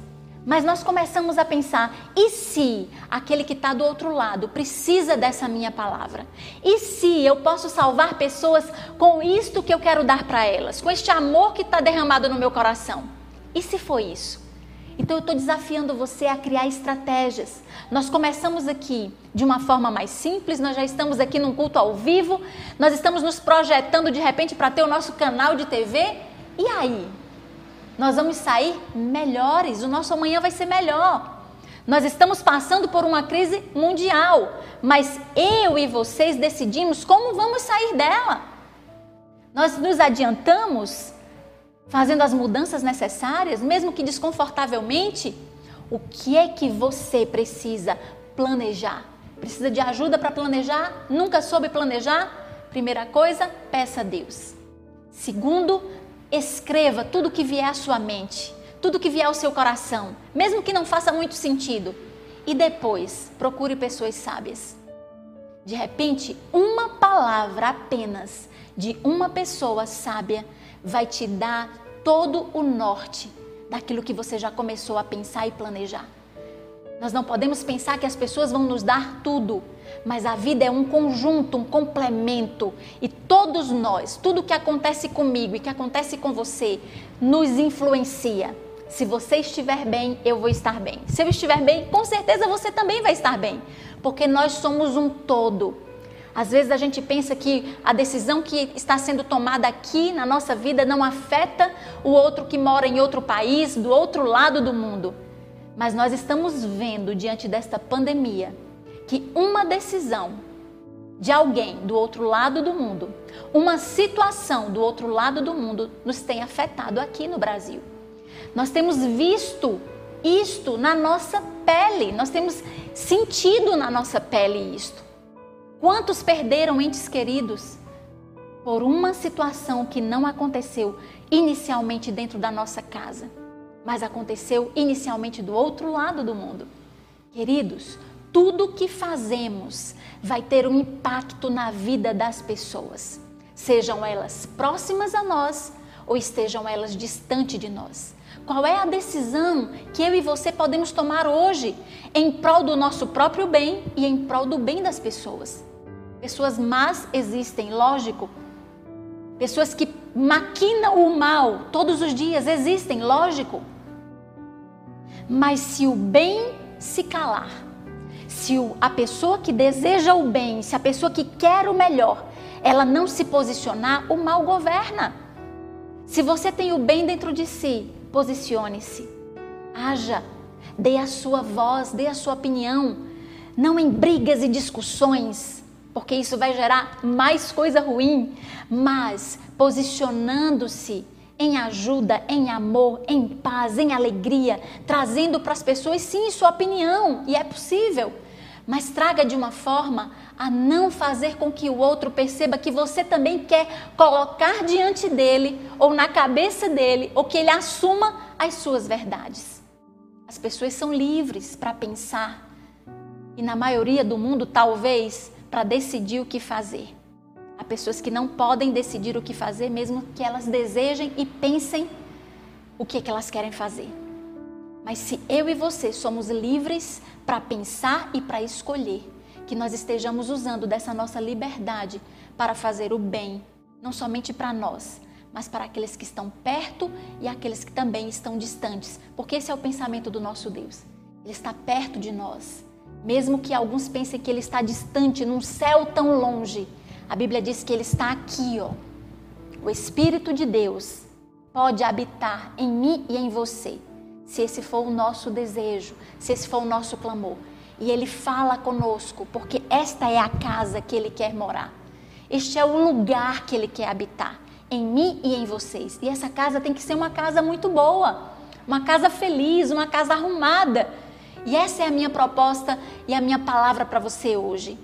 Mas nós começamos a pensar: e se aquele que está do outro lado precisa dessa minha palavra? E se eu posso salvar pessoas com isto que eu quero dar para elas, com este amor que está derramado no meu coração? E se foi isso? Então eu estou desafiando você a criar estratégias. Nós começamos aqui de uma forma mais simples, nós já estamos aqui num culto ao vivo, nós estamos nos projetando de repente para ter o nosso canal de TV. E aí? Nós vamos sair melhores, o nosso amanhã vai ser melhor. Nós estamos passando por uma crise mundial, mas eu e vocês decidimos como vamos sair dela. Nós nos adiantamos fazendo as mudanças necessárias, mesmo que desconfortavelmente, o que é que você precisa planejar? Precisa de ajuda para planejar? Nunca soube planejar? Primeira coisa, peça a Deus. Segundo, escreva tudo que vier à sua mente, tudo que vier ao seu coração, mesmo que não faça muito sentido. E depois, procure pessoas sábias. De repente, uma palavra apenas de uma pessoa sábia vai te dar todo o norte daquilo que você já começou a pensar e planejar. Nós não podemos pensar que as pessoas vão nos dar tudo, mas a vida é um conjunto, um complemento. E todos nós, tudo que acontece comigo e que acontece com você, nos influencia. Se você estiver bem, eu vou estar bem. Se eu estiver bem, com certeza você também vai estar bem, porque nós somos um todo. Às vezes a gente pensa que a decisão que está sendo tomada aqui na nossa vida não afeta o outro que mora em outro país, do outro lado do mundo. Mas nós estamos vendo diante desta pandemia que uma decisão de alguém do outro lado do mundo, uma situação do outro lado do mundo nos tem afetado aqui no Brasil. Nós temos visto isto na nossa pele, nós temos sentido na nossa pele isto. Quantos perderam entes queridos por uma situação que não aconteceu inicialmente dentro da nossa casa, mas aconteceu inicialmente do outro lado do mundo. Queridos, tudo que fazemos vai ter um impacto na vida das pessoas, sejam elas próximas a nós ou estejam elas distante de nós. Qual é a decisão que eu e você podemos tomar hoje em prol do nosso próprio bem e em prol do bem das pessoas? Pessoas más existem, lógico. Pessoas que maquinam o mal todos os dias existem, lógico. Mas se o bem se calar, se a pessoa que deseja o bem, se a pessoa que quer o melhor, ela não se posicionar, o mal governa. Se você tem o bem dentro de si, posicione-se. Haja, dê a sua voz, dê a sua opinião, não em brigas e discussões, porque isso vai gerar mais coisa ruim, mas posicionando-se em ajuda, em amor, em paz, em alegria, trazendo para as pessoas sim sua opinião, e é possível, mas traga de uma forma a não fazer com que o outro perceba que você também quer colocar diante dele ou na cabeça dele, ou que ele assuma as suas verdades. As pessoas são livres para pensar. E na maioria do mundo talvez para decidir o que fazer. Há pessoas que não podem decidir o que fazer, mesmo que elas desejem e pensem o que, é que elas querem fazer. Mas se eu e você somos livres para pensar e para escolher, que nós estejamos usando dessa nossa liberdade para fazer o bem, não somente para nós, mas para aqueles que estão perto e aqueles que também estão distantes, porque esse é o pensamento do nosso Deus. Ele está perto de nós, mesmo que alguns pensem que ele está distante, num céu tão longe. A Bíblia diz que ele está aqui, ó. O Espírito de Deus pode habitar em mim e em você, se esse for o nosso desejo, se esse for o nosso clamor. E ele fala conosco, porque esta é a casa que ele quer morar. Este é o lugar que ele quer habitar, em mim e em vocês. E essa casa tem que ser uma casa muito boa, uma casa feliz, uma casa arrumada. E essa é a minha proposta e a minha palavra para você hoje.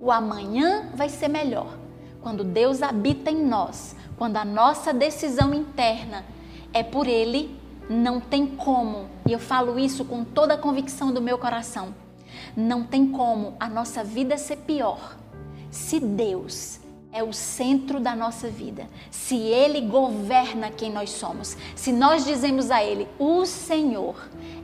O amanhã vai ser melhor quando Deus habita em nós, quando a nossa decisão interna é por Ele, não tem como, e eu falo isso com toda a convicção do meu coração, não tem como a nossa vida ser pior se Deus é o centro da nossa vida, se Ele governa quem nós somos, se nós dizemos a Ele, o Senhor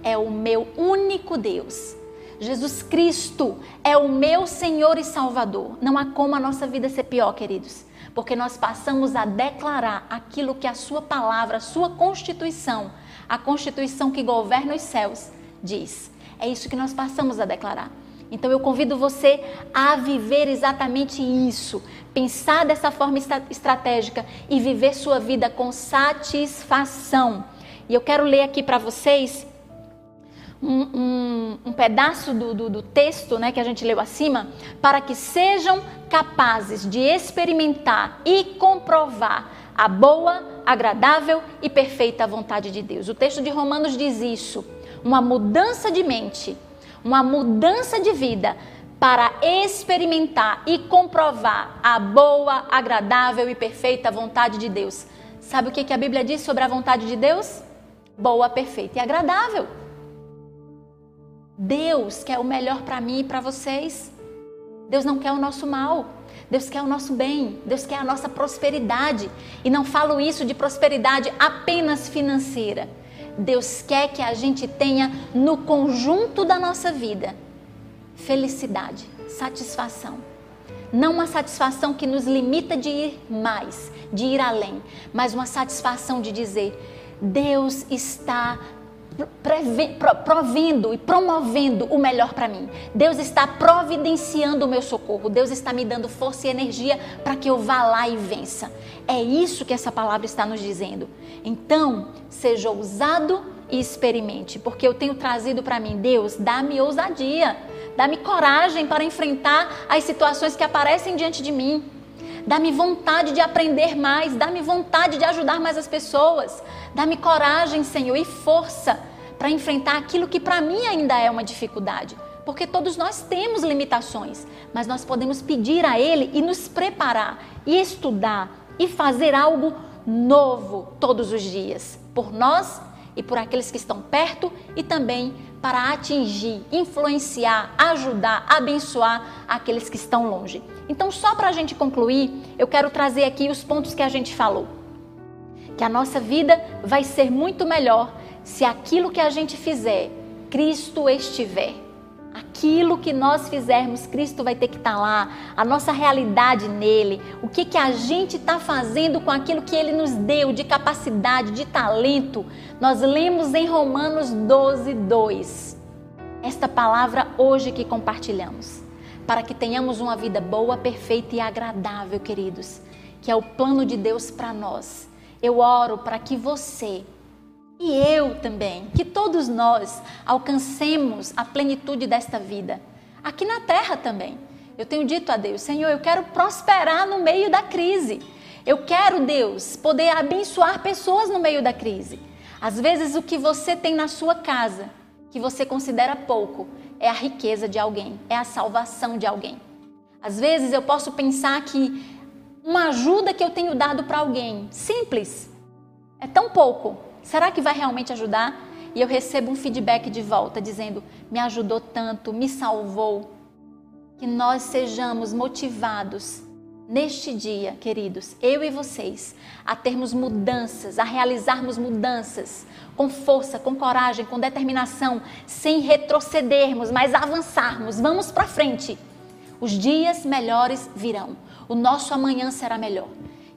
é o meu único Deus Jesus Cristo é o meu Senhor e Salvador. Não há como a nossa vida ser pior, queridos, porque nós passamos a declarar aquilo que a Sua palavra, a Sua Constituição, a Constituição que governa os céus, diz. É isso que nós passamos a declarar. Então eu convido você a viver exatamente isso, pensar dessa forma estratégica e viver sua vida com satisfação. E eu quero ler aqui para vocês um, um, um pedaço do, do, do texto né, que a gente leu acima, para que sejam capazes de experimentar e comprovar a boa, agradável e perfeita vontade de Deus. O texto de Romanos diz isso: uma mudança de mente, uma mudança de vida para experimentar e comprovar a boa, agradável e perfeita vontade de Deus. Sabe o que a Bíblia diz sobre a vontade de Deus? Boa, perfeita e agradável. Deus quer o melhor para mim e para vocês. Deus não quer o nosso mal. Deus quer o nosso bem. Deus quer a nossa prosperidade. E não falo isso de prosperidade apenas financeira. Deus quer que a gente tenha no conjunto da nossa vida felicidade, satisfação. Não uma satisfação que nos limita de ir mais, de ir além, mas uma satisfação de dizer: Deus está provendo e promovendo o melhor para mim. Deus está providenciando o meu socorro. Deus está me dando força e energia para que eu vá lá e vença. É isso que essa palavra está nos dizendo. Então, seja ousado e experimente, porque eu tenho trazido para mim, Deus, dá-me ousadia, dá-me coragem para enfrentar as situações que aparecem diante de mim. Dá-me vontade de aprender mais, dá-me vontade de ajudar mais as pessoas. Dá-me coragem, Senhor, e força para enfrentar aquilo que para mim ainda é uma dificuldade. porque todos nós temos limitações, mas nós podemos pedir a Ele e nos preparar, e estudar, e fazer algo novo todos os dias, por nós e por aqueles que estão perto e também para atingir, influenciar, ajudar, abençoar aqueles que estão longe. Então, só para a gente concluir, eu quero trazer aqui os pontos que a gente falou. Que a nossa vida vai ser muito melhor se aquilo que a gente fizer, Cristo estiver. Aquilo que nós fizermos, Cristo vai ter que estar tá lá, a nossa realidade nele, o que, que a gente está fazendo com aquilo que ele nos deu de capacidade, de talento. Nós lemos em Romanos 12, 2. Esta palavra hoje que compartilhamos, para que tenhamos uma vida boa, perfeita e agradável, queridos, que é o plano de Deus para nós. Eu oro para que você e eu também, que todos nós alcancemos a plenitude desta vida, aqui na terra também. Eu tenho dito a Deus, Senhor, eu quero prosperar no meio da crise. Eu quero, Deus, poder abençoar pessoas no meio da crise. Às vezes, o que você tem na sua casa, que você considera pouco, é a riqueza de alguém, é a salvação de alguém. Às vezes, eu posso pensar que uma ajuda que eu tenho dado para alguém, simples, é tão pouco, Será que vai realmente ajudar? E eu recebo um feedback de volta dizendo: me ajudou tanto, me salvou. Que nós sejamos motivados neste dia, queridos, eu e vocês, a termos mudanças, a realizarmos mudanças com força, com coragem, com determinação, sem retrocedermos, mas avançarmos. Vamos para frente. Os dias melhores virão. O nosso amanhã será melhor.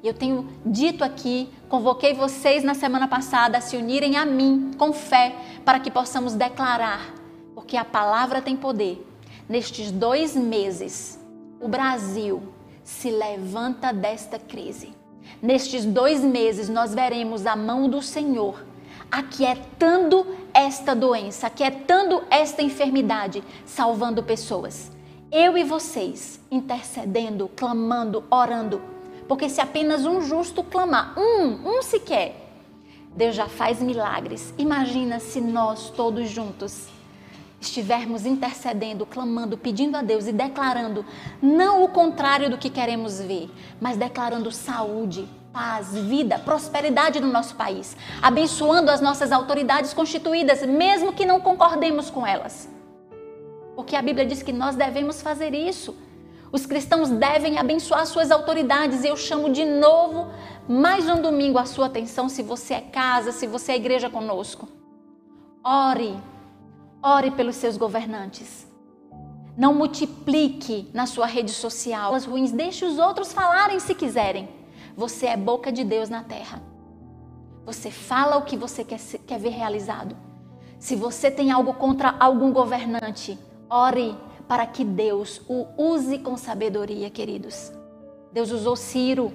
Eu tenho dito aqui, convoquei vocês na semana passada a se unirem a mim com fé para que possamos declarar, porque a palavra tem poder. Nestes dois meses, o Brasil se levanta desta crise. Nestes dois meses, nós veremos a mão do Senhor aquietando esta doença, aquietando esta enfermidade, salvando pessoas. Eu e vocês intercedendo, clamando, orando porque se apenas um justo clamar, um, um sequer, Deus já faz milagres. Imagina se nós todos juntos estivermos intercedendo, clamando, pedindo a Deus e declarando não o contrário do que queremos ver, mas declarando saúde, paz, vida, prosperidade no nosso país, abençoando as nossas autoridades constituídas, mesmo que não concordemos com elas. Porque a Bíblia diz que nós devemos fazer isso. Os cristãos devem abençoar suas autoridades eu chamo de novo mais um domingo a sua atenção se você é casa, se você é igreja conosco. Ore, ore pelos seus governantes. Não multiplique na sua rede social as ruins, deixe os outros falarem se quiserem. Você é boca de Deus na terra. Você fala o que você quer, quer ver realizado. Se você tem algo contra algum governante, ore para que Deus o use com sabedoria, queridos. Deus usou Ciro.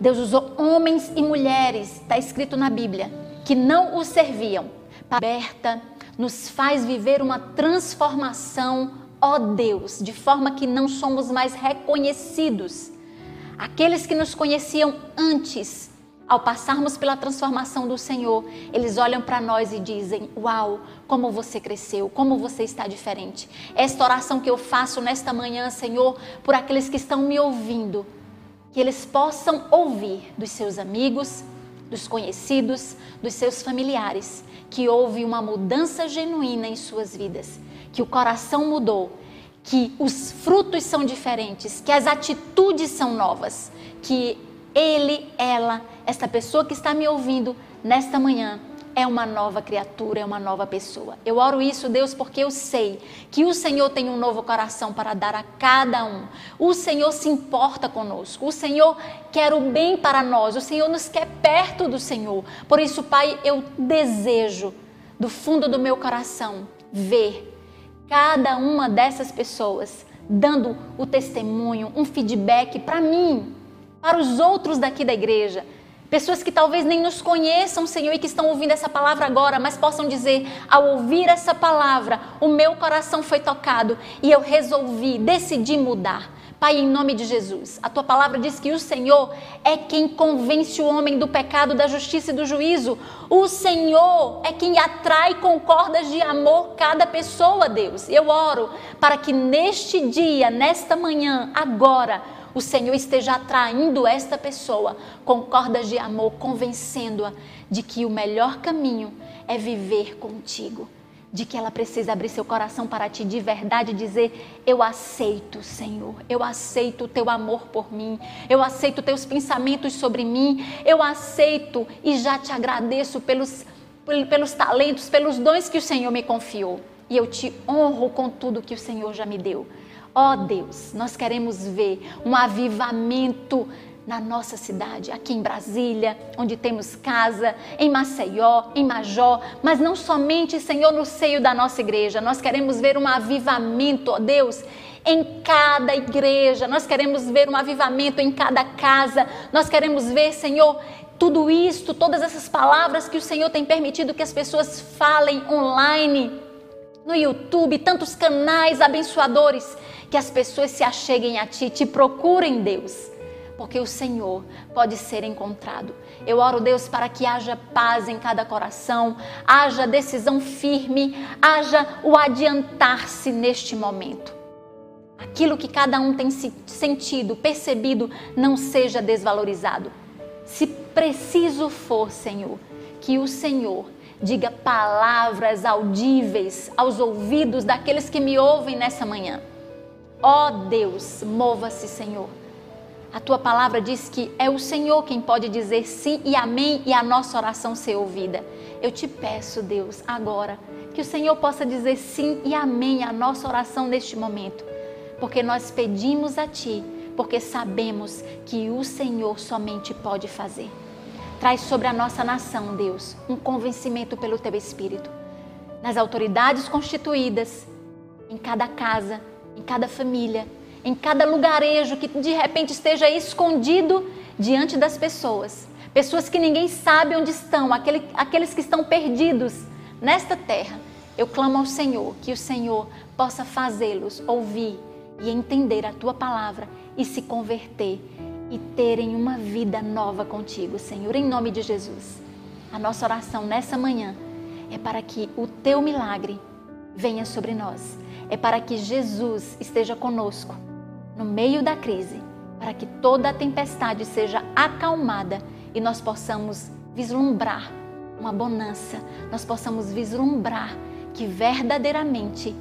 Deus usou homens e mulheres, está escrito na Bíblia, que não o serviam. Aberta nos faz viver uma transformação, ó Deus, de forma que não somos mais reconhecidos. Aqueles que nos conheciam antes ao passarmos pela transformação do Senhor, eles olham para nós e dizem: Uau, como você cresceu, como você está diferente. Esta oração que eu faço nesta manhã, Senhor, por aqueles que estão me ouvindo, que eles possam ouvir dos seus amigos, dos conhecidos, dos seus familiares, que houve uma mudança genuína em suas vidas, que o coração mudou, que os frutos são diferentes, que as atitudes são novas, que ele, ela, esta pessoa que está me ouvindo nesta manhã é uma nova criatura, é uma nova pessoa. Eu oro isso, Deus, porque eu sei que o Senhor tem um novo coração para dar a cada um. O Senhor se importa conosco. O Senhor quer o bem para nós. O Senhor nos quer perto do Senhor. Por isso, Pai, eu desejo do fundo do meu coração ver cada uma dessas pessoas dando o testemunho, um feedback para mim, para os outros daqui da igreja. Pessoas que talvez nem nos conheçam, Senhor, e que estão ouvindo essa palavra agora, mas possam dizer: ao ouvir essa palavra, o meu coração foi tocado e eu resolvi, decidi mudar. Pai, em nome de Jesus, a tua palavra diz que o Senhor é quem convence o homem do pecado, da justiça e do juízo. O Senhor é quem atrai com cordas de amor cada pessoa, Deus. Eu oro para que neste dia, nesta manhã, agora, o Senhor esteja atraindo esta pessoa com cordas de amor, convencendo-a de que o melhor caminho é viver contigo de que ela precisa abrir seu coração para ti de verdade e dizer: Eu aceito, Senhor, eu aceito o teu amor por mim, eu aceito teus pensamentos sobre mim, eu aceito e já te agradeço pelos, pelos talentos, pelos dons que o Senhor me confiou. E eu te honro com tudo que o Senhor já me deu. Ó oh Deus, nós queremos ver um avivamento na nossa cidade, aqui em Brasília, onde temos casa, em Maceió, em Majó, mas não somente, Senhor, no seio da nossa igreja. Nós queremos ver um avivamento, ó Deus, em cada igreja. Nós queremos ver um avivamento em cada casa. Nós queremos ver, Senhor, tudo isto, todas essas palavras que o Senhor tem permitido que as pessoas falem online, no YouTube, tantos canais abençoadores, que as pessoas se acheguem a Ti, te procurem, Deus porque o Senhor pode ser encontrado. Eu oro, Deus, para que haja paz em cada coração, haja decisão firme, haja o adiantar-se neste momento. Aquilo que cada um tem sentido, percebido, não seja desvalorizado. Se preciso for, Senhor, que o Senhor diga palavras audíveis aos ouvidos daqueles que me ouvem nessa manhã. Ó oh Deus, mova-se, Senhor a tua palavra diz que é o Senhor quem pode dizer sim e amém e a nossa oração ser ouvida. Eu te peço, Deus, agora, que o Senhor possa dizer sim e amém à nossa oração neste momento, porque nós pedimos a Ti, porque sabemos que o Senhor somente pode fazer. Traz sobre a nossa nação, Deus, um convencimento pelo Teu Espírito, nas autoridades constituídas, em cada casa, em cada família, em cada lugarejo que de repente esteja escondido diante das pessoas. Pessoas que ninguém sabe onde estão, aquele, aqueles que estão perdidos nesta terra. Eu clamo ao Senhor que o Senhor possa fazê-los ouvir e entender a tua palavra e se converter e terem uma vida nova contigo, Senhor, em nome de Jesus. A nossa oração nessa manhã é para que o teu milagre venha sobre nós, é para que Jesus esteja conosco no meio da crise, para que toda a tempestade seja acalmada e nós possamos vislumbrar uma bonança, nós possamos vislumbrar que verdadeiramente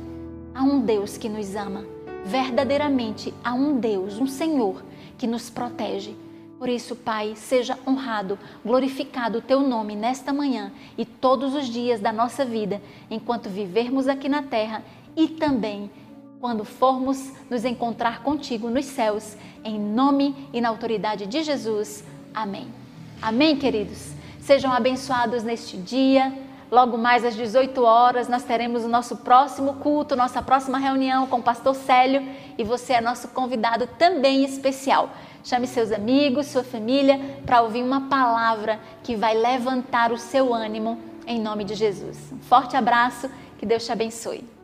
há um Deus que nos ama, verdadeiramente há um Deus, um Senhor que nos protege. Por isso, Pai, seja honrado, glorificado o teu nome nesta manhã e todos os dias da nossa vida, enquanto vivermos aqui na terra e também quando formos nos encontrar contigo nos céus, em nome e na autoridade de Jesus. Amém. Amém, queridos. Sejam abençoados neste dia. Logo mais às 18 horas, nós teremos o nosso próximo culto, nossa próxima reunião com o pastor Célio e você é nosso convidado também especial. Chame seus amigos, sua família para ouvir uma palavra que vai levantar o seu ânimo em nome de Jesus. Um forte abraço, que Deus te abençoe.